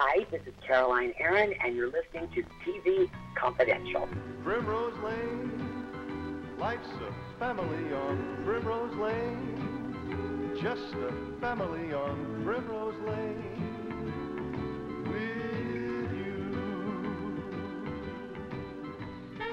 Hi, this is Caroline Aaron, and you're listening to TV Confidential. Primrose Lane, life's a family on Primrose Lane. Just a family on Primrose Lane.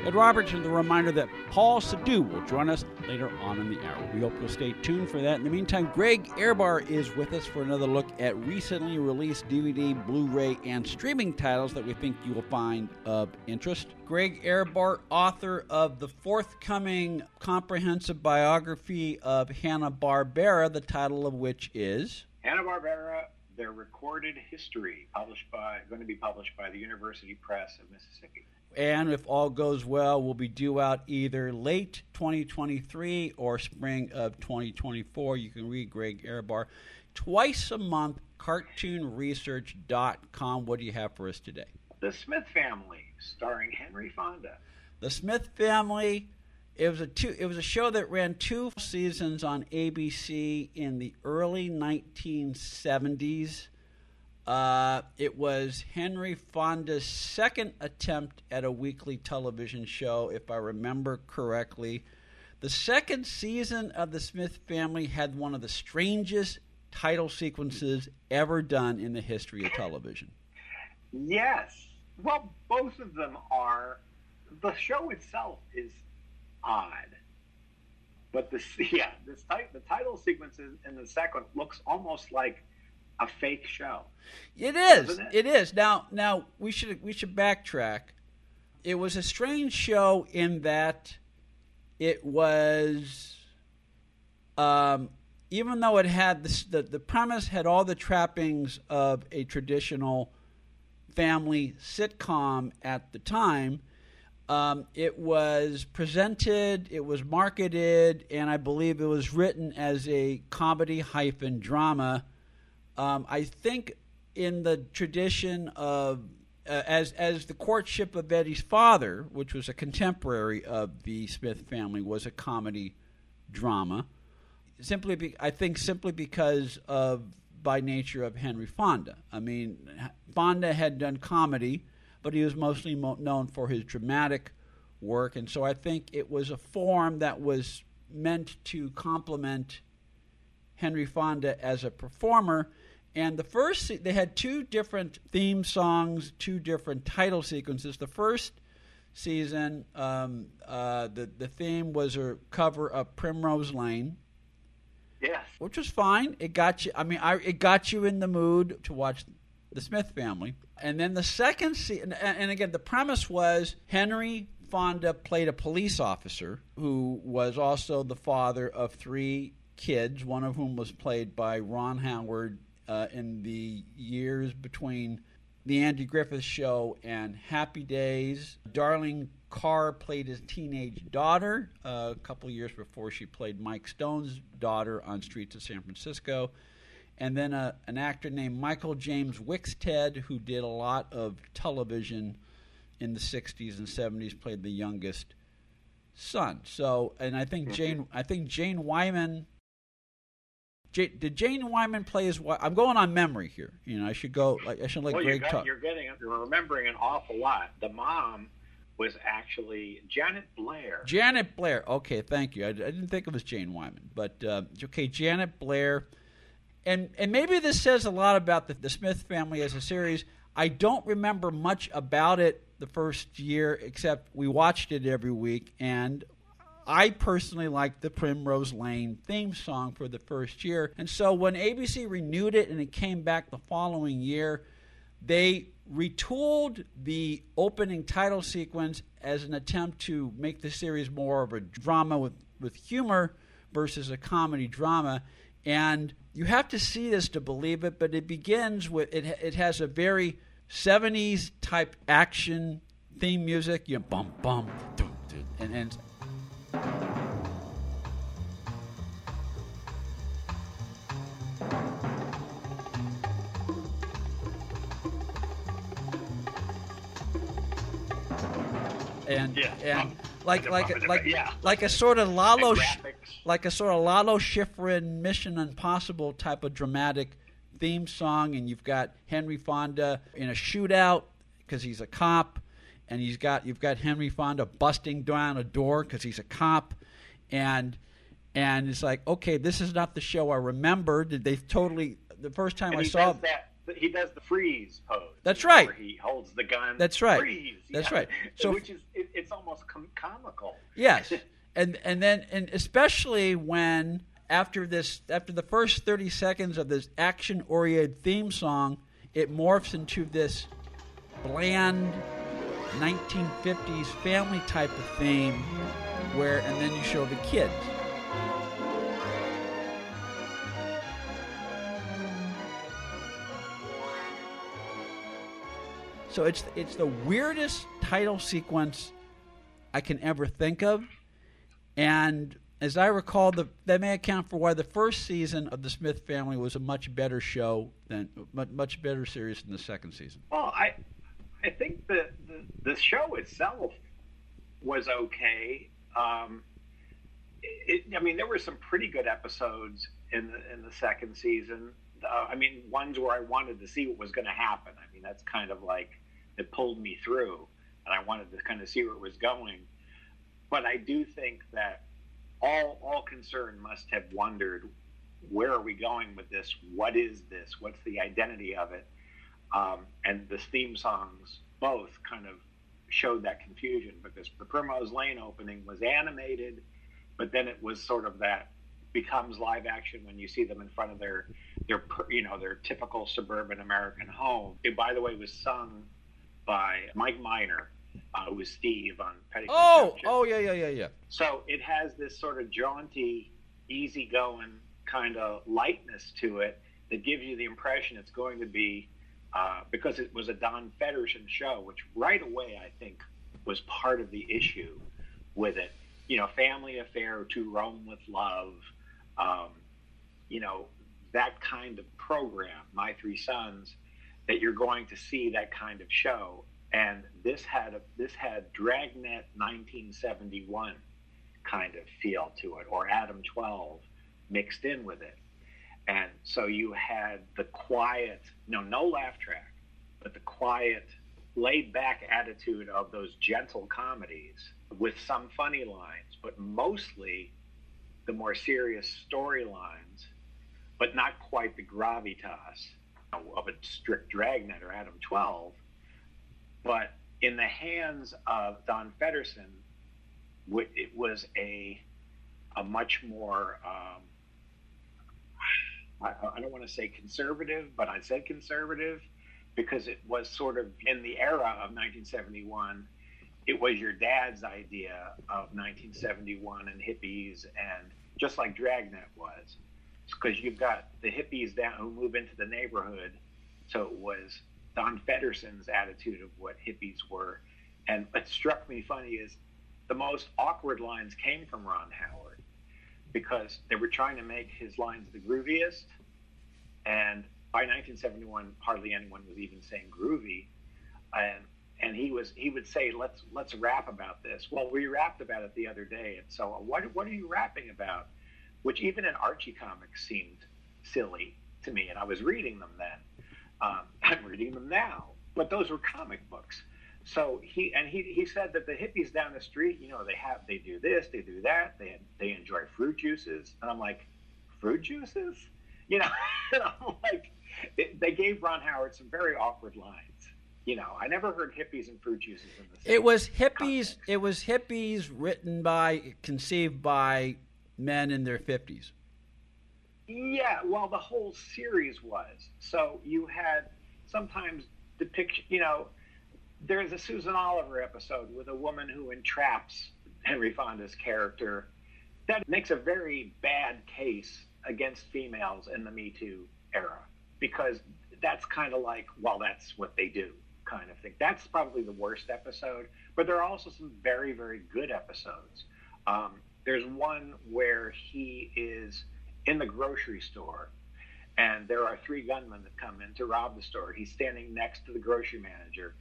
Ed Robertson, the reminder that Paul Sadu will join us later on in the hour. We hope you'll stay tuned for that. In the meantime, Greg Ehrbar is with us for another look at recently released DVD, Blu ray, and streaming titles that we think you will find of interest. Greg Ehrbar, author of the forthcoming comprehensive biography of Hanna-Barbera, the title of which is Hanna-Barbera, Their Recorded History, published by, going to be published by the University Press of Mississippi. And if all goes well, will be due out either late 2023 or spring of 2024. You can read Greg Ehrbar twice a month, cartoonresearch.com. What do you have for us today? The Smith Family, starring Henry Fonda. The Smith Family. It was a two. It was a show that ran two seasons on ABC in the early 1970s. Uh, it was Henry Fonda's second attempt at a weekly television show, if I remember correctly. The second season of The Smith Family had one of the strangest title sequences ever done in the history of television. Yes. Well, both of them are. The show itself is odd. But the yeah, this ti- the title sequences in the second looks almost like a fake show. It is. It? it is. Now, now we should we should backtrack. It was a strange show in that it was, um, even though it had this, the the premise had all the trappings of a traditional family sitcom at the time. Um, it was presented, it was marketed, and I believe it was written as a comedy hyphen drama. Um, I think in the tradition of uh, as as the courtship of Eddie's father, which was a contemporary of the Smith family, was a comedy drama. Simply, be, I think, simply because of by nature of Henry Fonda. I mean, Fonda had done comedy, but he was mostly mo- known for his dramatic work, and so I think it was a form that was meant to complement Henry Fonda as a performer. And the first, they had two different theme songs, two different title sequences. The first season, um, uh, the the theme was a cover of Primrose Lane, Yes. which was fine. It got you. I mean, I, it got you in the mood to watch the Smith Family. And then the second season, and, and again, the premise was Henry Fonda played a police officer who was also the father of three kids, one of whom was played by Ron Howard uh, in the years between the Andy Griffith Show and Happy Days. Darleen Carr played his teenage daughter uh, a couple years before she played Mike Stone's daughter on Streets of San Francisco. And then a, an actor named Michael James Wixted, who did a lot of television in the 60s and 70s, played the youngest son. So, and I think Jane, I think Jane Wyman. Ja- did Jane Wyman play his wife? I'm going on memory here. You know, I should go. Like I should let well, you're, Greg got, talk. you're getting you're remembering an awful lot. The mom was actually Janet Blair. Janet Blair. Okay, thank you. I, I didn't think it was Jane Wyman, but uh, okay, Janet Blair. And and maybe this says a lot about the, the Smith family as a series. I don't remember much about it the first year, except we watched it every week, and I personally liked the Primrose Lane theme song for the first year. And so when ABC renewed it and it came back the following year, they retooled the opening title sequence as an attempt to make the series more of a drama with, with humor versus a comedy drama. And you have to see this to believe it, but it begins with it, it has a very 70s type action theme music. You know, bum, bum, and, and and Yeah. and like like a, like Yeah. like a sort of Lalo like a sort of Lalo Schifrin Mission Impossible type of dramatic theme song, and you've got Henry Fonda in a shootout because he's a cop, and he's got you've got Henry Fonda busting down a door because he's a cop, and and it's like okay, this is not the show I remembered. They totally the first time And I saw that. He does the freeze pose. That's right. Where he holds the gun. That's right. Freeze. That's yeah. right. So- which is it, it's almost com- comical. Yes, and and then and especially when after this after the first thirty seconds of this action oriented theme song, it morphs into this bland 1950s family type of theme, where and then you show the kids. So it's it's the weirdest title sequence I can ever think of. And as I recall, the, that may account for why the first season of the Smith Family was a much better show than much, better series than the second season. Well, I I think the the, the show itself was okay. Um, it, I mean, there were some pretty good episodes in the in the second season. Uh, I mean, ones where I wanted to see what was going to happen. I mean, that's kind of like it pulled me through, and I wanted to kind of see where it was going. But I do think that all all concerned must have wondered where are we going with this? What is this? What's the identity of it? Um, and the theme songs both kind of showed that confusion because the Primrose Lane opening was animated, but then it was sort of that becomes live action when you see them in front of their their you know their typical suburban American home. It, by the way, was sung by Mike Minor, uh, who was Steve on Petticoat Oh, oh yeah, yeah, yeah, yeah. So it has this sort of jaunty, easygoing kind of lightness to it that gives you the impression it's going to be uh, because it was a Don Fedderson show, which right away I think was part of the issue with it. You know, family affair to Rome with love, um, you know, that kind of program, My Three Sons, that you're going to see that kind of show. And this had a this had Dragnet 1971 kind of feel to it, or Adam 12 mixed in with it. And so you had the quiet, no, no laugh track, but the quiet, laid back attitude of those gentle comedies with some funny lines, but mostly the more serious storylines, but not quite the gravitas of a strict dragnet or Adam 12. But in the hands of Don Fedderson, it was a a much more um, I, I don't want to say conservative, but I said conservative because it was sort of in the era of 1971. It was your dad's idea of 1971 and hippies, and just like Dragnet was, because you've got the hippies that who move into the neighborhood. So it was Don Fedderson's attitude of what hippies were. And what struck me funny is the most awkward lines came from Ron Howard because they were trying to make his lines the grooviest. And by 1971, hardly anyone was even saying groovy. And and he was he would say, let's let's rap about this. Well, we rapped about it the other day. And so what what are you rapping about? Which even in Archie comics seemed silly to me. And I was reading them then. Um, I'm reading them now. But those were comic books. So he and he, he said that the hippies down the street, you know, they have they do this, they do that, they they enjoy fruit juices, and I'm like, fruit juices, you know, and I'm like, it, they gave Ron Howard some very awkward lines. You know, I never heard hippies and fruit juices in the It was hippies. context. It was hippies written by, conceived by men in their fifties. Yeah, well, the whole series was. So you had sometimes depiction, you know, there's a Susan Oliver episode with a woman who entraps Henry Fonda's character. That makes a very bad case against females in the Me Too era because that's kind of like, well, that's what they do kind of thing. That's probably the worst episode, but there are also some very, very good episodes. Um, there's one where he is in the grocery store and there are three gunmen that come in to rob the store. He's standing next to the grocery manager.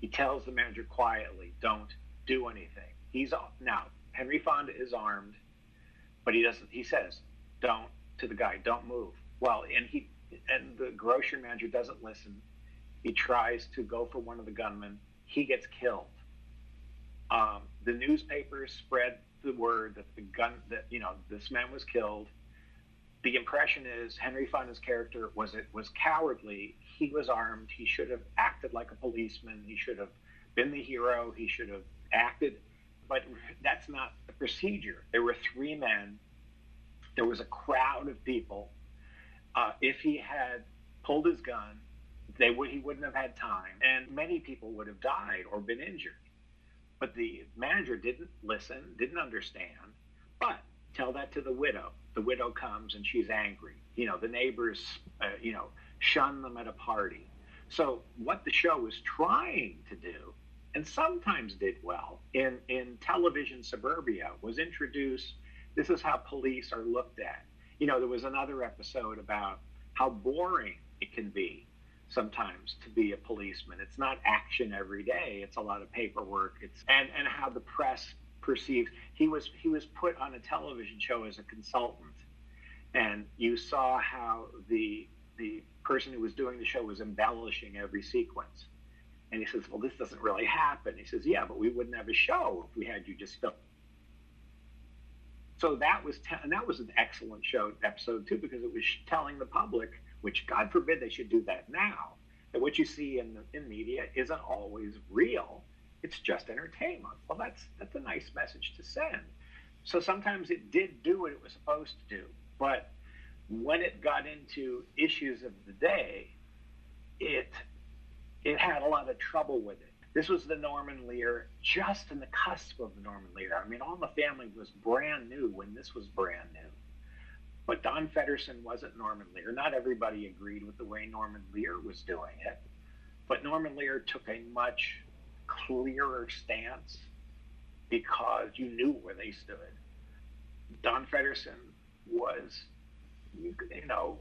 He tells the manager quietly, "Don't do anything." He's now Henry Fonda is armed, but he doesn't. He says, "Don't" to the guy, "Don't move." Well, and he and the grocery manager doesn't listen. He tries to go for one of the gunmen. He gets killed. Um, the newspapers spread the word that the gun that you know this man was killed. The impression is Henry Fonda's character was it was cowardly. He was armed. He should have acted like a policeman. He should have been the hero. He should have acted. But that's not the procedure. There were three men. There was a crowd of people. Uh, if he had pulled his gun, they would he wouldn't have had time, and many people would have died or been injured. But the manager didn't listen, didn't understand. But tell that to the widow. The widow comes and she's angry. You know, the neighbors, uh, you know, shun them at a party. So what the show was trying to do, and sometimes did well in in television suburbia, was introduce. This is how police are looked at. You know, there was another episode about how boring it can be sometimes to be a policeman. It's not action every day. It's a lot of paperwork. It's and and how the press perceives. He was he was put on a television show as a consultant, and you saw how the the person who was doing the show was embellishing every sequence. And he says, "Well, this doesn't really happen." He says, "Yeah, but we wouldn't have a show if we had you just film." So that was te- and that was an excellent show episode too because it was telling the public which God forbid they should do that now, that what you see in the in media isn't always real. It's just entertainment. Well, that's that's a nice message to send. So sometimes it did do what it was supposed to do, but when it got into issues of the day, it it had a lot of trouble with it. This was the Norman Lear, just in the cusp of the Norman Lear. I mean, All the Family was brand new when this was brand new. But Don Fedderson wasn't Norman Lear. Not everybody agreed with the way Norman Lear was doing it. But Norman Lear took a much clearer stance because you knew where they stood. Don Fedderson was, you know,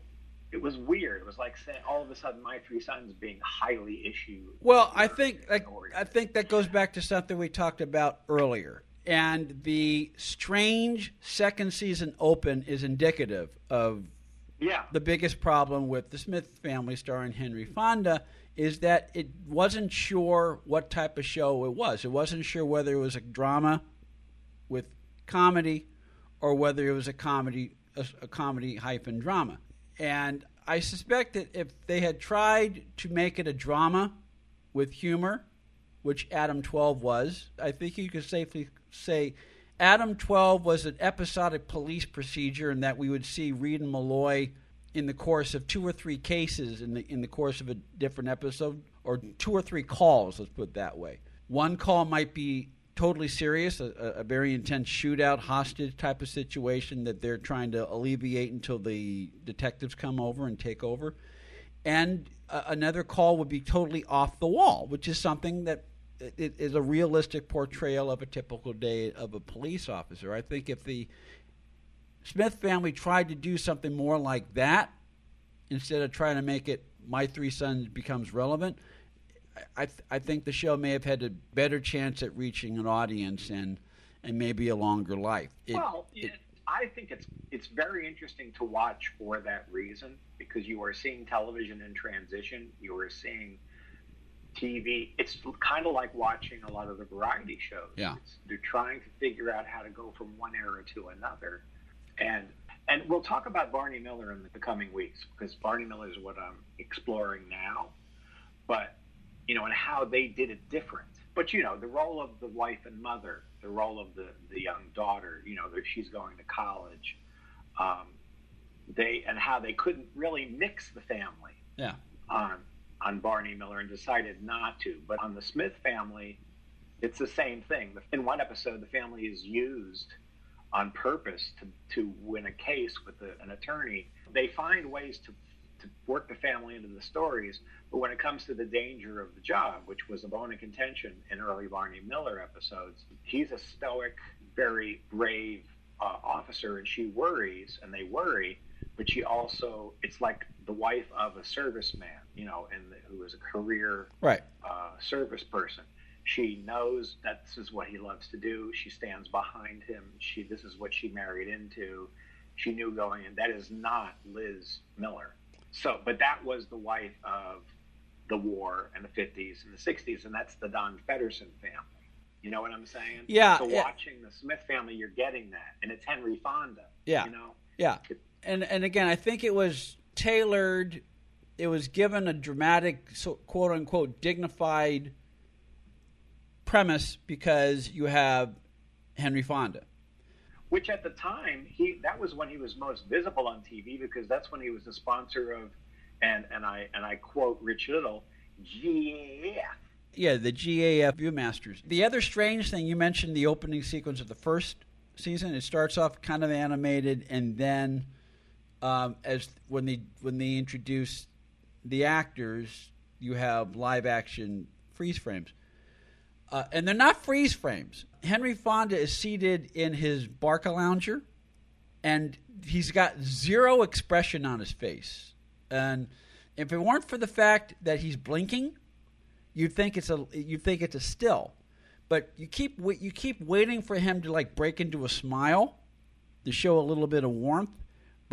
it was weird. It was like saying all of a sudden my three sons being highly issued. Well, I think like, I think that goes back to something we talked about earlier and the strange second season open is indicative of yeah. the biggest problem with the Smith family starring Henry Fonda is that it wasn't sure what type of show it was. It wasn't sure whether it was a drama with comedy or whether it was a comedy a, a comedy hyphen drama. And I suspect that if they had tried to make it a drama with humor, which Adam 12 was, I think you could safely say Adam 12 was an episodic police procedure and that we would see Reed and Malloy in the course of two or three cases in the in the course of a different episode or two or three calls let's put it that way. One call might be totally serious a, a very intense shootout hostage type of situation that they're trying to alleviate until the detectives come over and take over. And uh, another call would be totally off the wall which is something that it is a realistic portrayal of a typical day of a police officer. I think if the Smith family tried to do something more like that instead of trying to make it my three sons becomes relevant, I th- I think the show may have had a better chance at reaching an audience and and maybe a longer life. It, well, it, I think it's it's very interesting to watch for that reason because you are seeing television in transition. You are seeing TV. It's kind of like watching a lot of the variety shows. Yeah. It's, they're trying to figure out how to go from one era to another. And and we'll talk about Barney Miller in the coming weeks because Barney Miller is what I'm exploring now. But you know, and how they did it different. But you know, the role of the wife and mother, the role of the the young daughter, you know, that she's going to college. Um, they and how they couldn't really mix the family. Yeah. On on Barney Miller and decided not to. But on the Smith family, it's the same thing. In one episode, the family is used on purpose to, to win a case with an attorney. They find ways to, to work the family into the stories, but when it comes to the danger of the job, which was a bone of contention in early Barney Miller episodes, he's a stoic, very brave uh, officer, and she worries, and they worry, but she also, it's like the wife of a serviceman, you know, and who is a career right uh, service person. She knows that this is what he loves to do. She stands behind him. She this is what she married into. She knew going in that is not Liz Miller. So, but that was the wife of the war and the 50s and the 60s, and that's the Don Fedderson family. You know what I'm saying? Yeah, So yeah. watching the Smith family, you're getting that, and it's Henry Fonda. Yeah. You know. Yeah, and and again, I think it was tailored. It was given a dramatic, so, quote unquote, dignified premise because you have Henry Fonda. which at the time he that was when he was most visible on TV because that's when he was the sponsor of and and I and I quote Rich Little GAF. Yeah, the GAF Viewmasters. The other strange thing you mentioned the opening sequence of the first season. It starts off kind of animated, and then um, as when they when they introduce the actors, you have live action freeze frames, uh, and they're not freeze frames. Henry Fonda is seated in his Barca lounger, and he's got zero expression on his face. And if it weren't for the fact that he's blinking, you'd think it's a you think it's a still, but you keep you keep waiting for him to like break into a smile to show a little bit of warmth.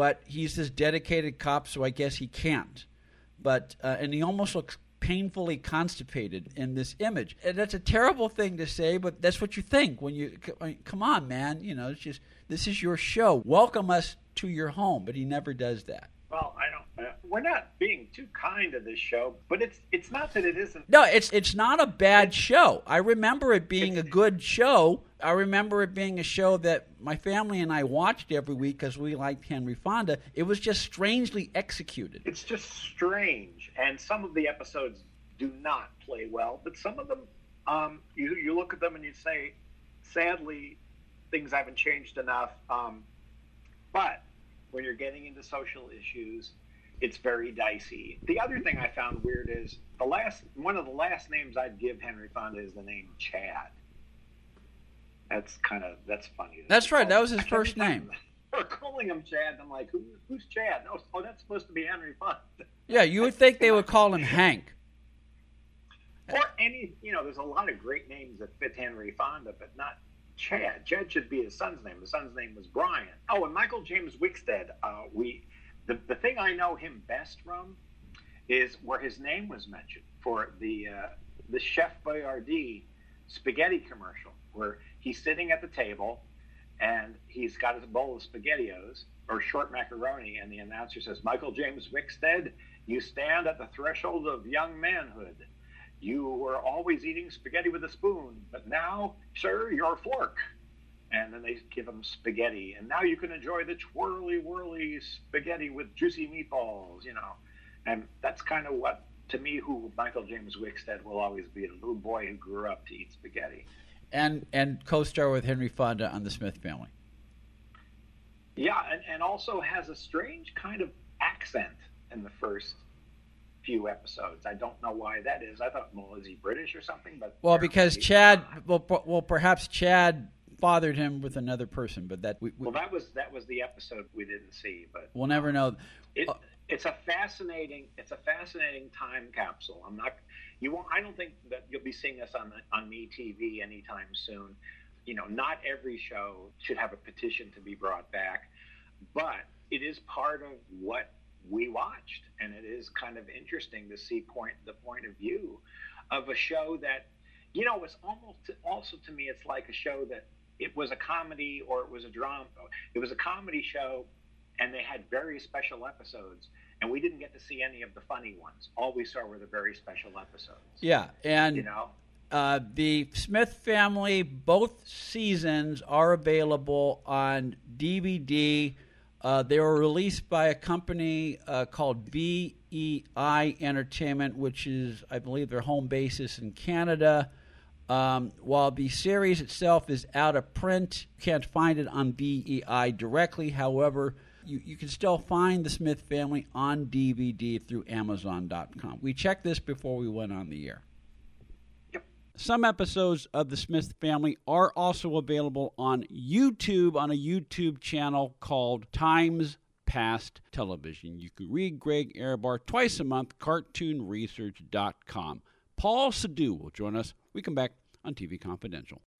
But he's this dedicated cop, so I guess he can't. But uh, and he almost looks painfully constipated in this image. And that's a terrible thing to say, but that's what you think when you I mean, come on, man. You know, it's just this is your show. Welcome us to your home. But he never does that. Well, I don't. Uh, we're not being too kind to this show, but it's it's not that it isn't. No, it's it's not a bad show. I remember it being a good show. I remember it being a show that my family and I watched every week because we liked Henry Fonda. It was just strangely executed. It's just strange, and some of the episodes do not play well, but some of them, um, you you look at them and you say, sadly, things haven't changed enough. Um, but when you're getting into social issues, it's very dicey. The other thing I found weird is the last one of the last names I'd give Henry Fonda is the name Chad. That's kind of that's funny. That's right, that was his first name. We're calling him Chad. I'm like, Who, who's Chad? Oh, oh, that's supposed to be Henry Fonda. Yeah, you would think they would call him Hank. Or any, you know, there's a lot of great names that fit Henry Fonda, but not Chad. Chad should be his son's name. His son's name was Brian. Oh, and Michael James Wixted. Uh, we, the, the thing I know him best from is where his name was mentioned for the uh, the Chef Boyardee spaghetti commercial, where he's sitting at the table and he's got his bowl of spaghettios or short macaroni, and the announcer says, "Michael James Wixted, you stand at the threshold of young manhood." You were always eating spaghetti with a spoon, but now, sir, your fork. And then they give him spaghetti, and now you can enjoy the twirly whirly spaghetti with juicy meatballs, you know. And that's kind of what, to me, who Michael James Wixted will always be a little boy who grew up to eat spaghetti. And and co-star with Henry Fonda on The Smith Family. Yeah, and, and also has a strange kind of accent in the first few episodes. I don't know why that is. I thought, well, is he British or something? But Well, because Chad, well, well, perhaps Chad bothered him with another person, but that we, we Well, that was that was the episode we didn't see, but we'll never know. it, Uh, it's a fascinating it's a fascinating time capsule. I'm not you won't, I don't think that you'll be seeing us on on Me TV anytime soon. You know, not every show should have a petition to be brought back, but it is part of what we watched, and it is kind of interesting to see point the point of view of a show that you know it's almost also to me it's like a show that it was a comedy or it was a drama it was a comedy show and they had very special episodes and we didn't get to see any of the funny ones all we saw were the very special episodes Yeah, and you know uh, the Smith Family, both seasons are available on DVD. Uh, they were released by a company uh, called VEI Entertainment, which is, I believe, their home basis in Canada. Um, while the series itself is out of print, you can't find it on VEI directly. However, you, you can still find the Smith Family on DVD through Amazon.com. We checked this before we went on the air. Some episodes of The Smith Family are also available on YouTube on a YouTube channel called Times Past Television. You can read Greg Ehrbar twice a month, cartoonresearch.com. Paul Sadu will join us. We come back on TV Confidential.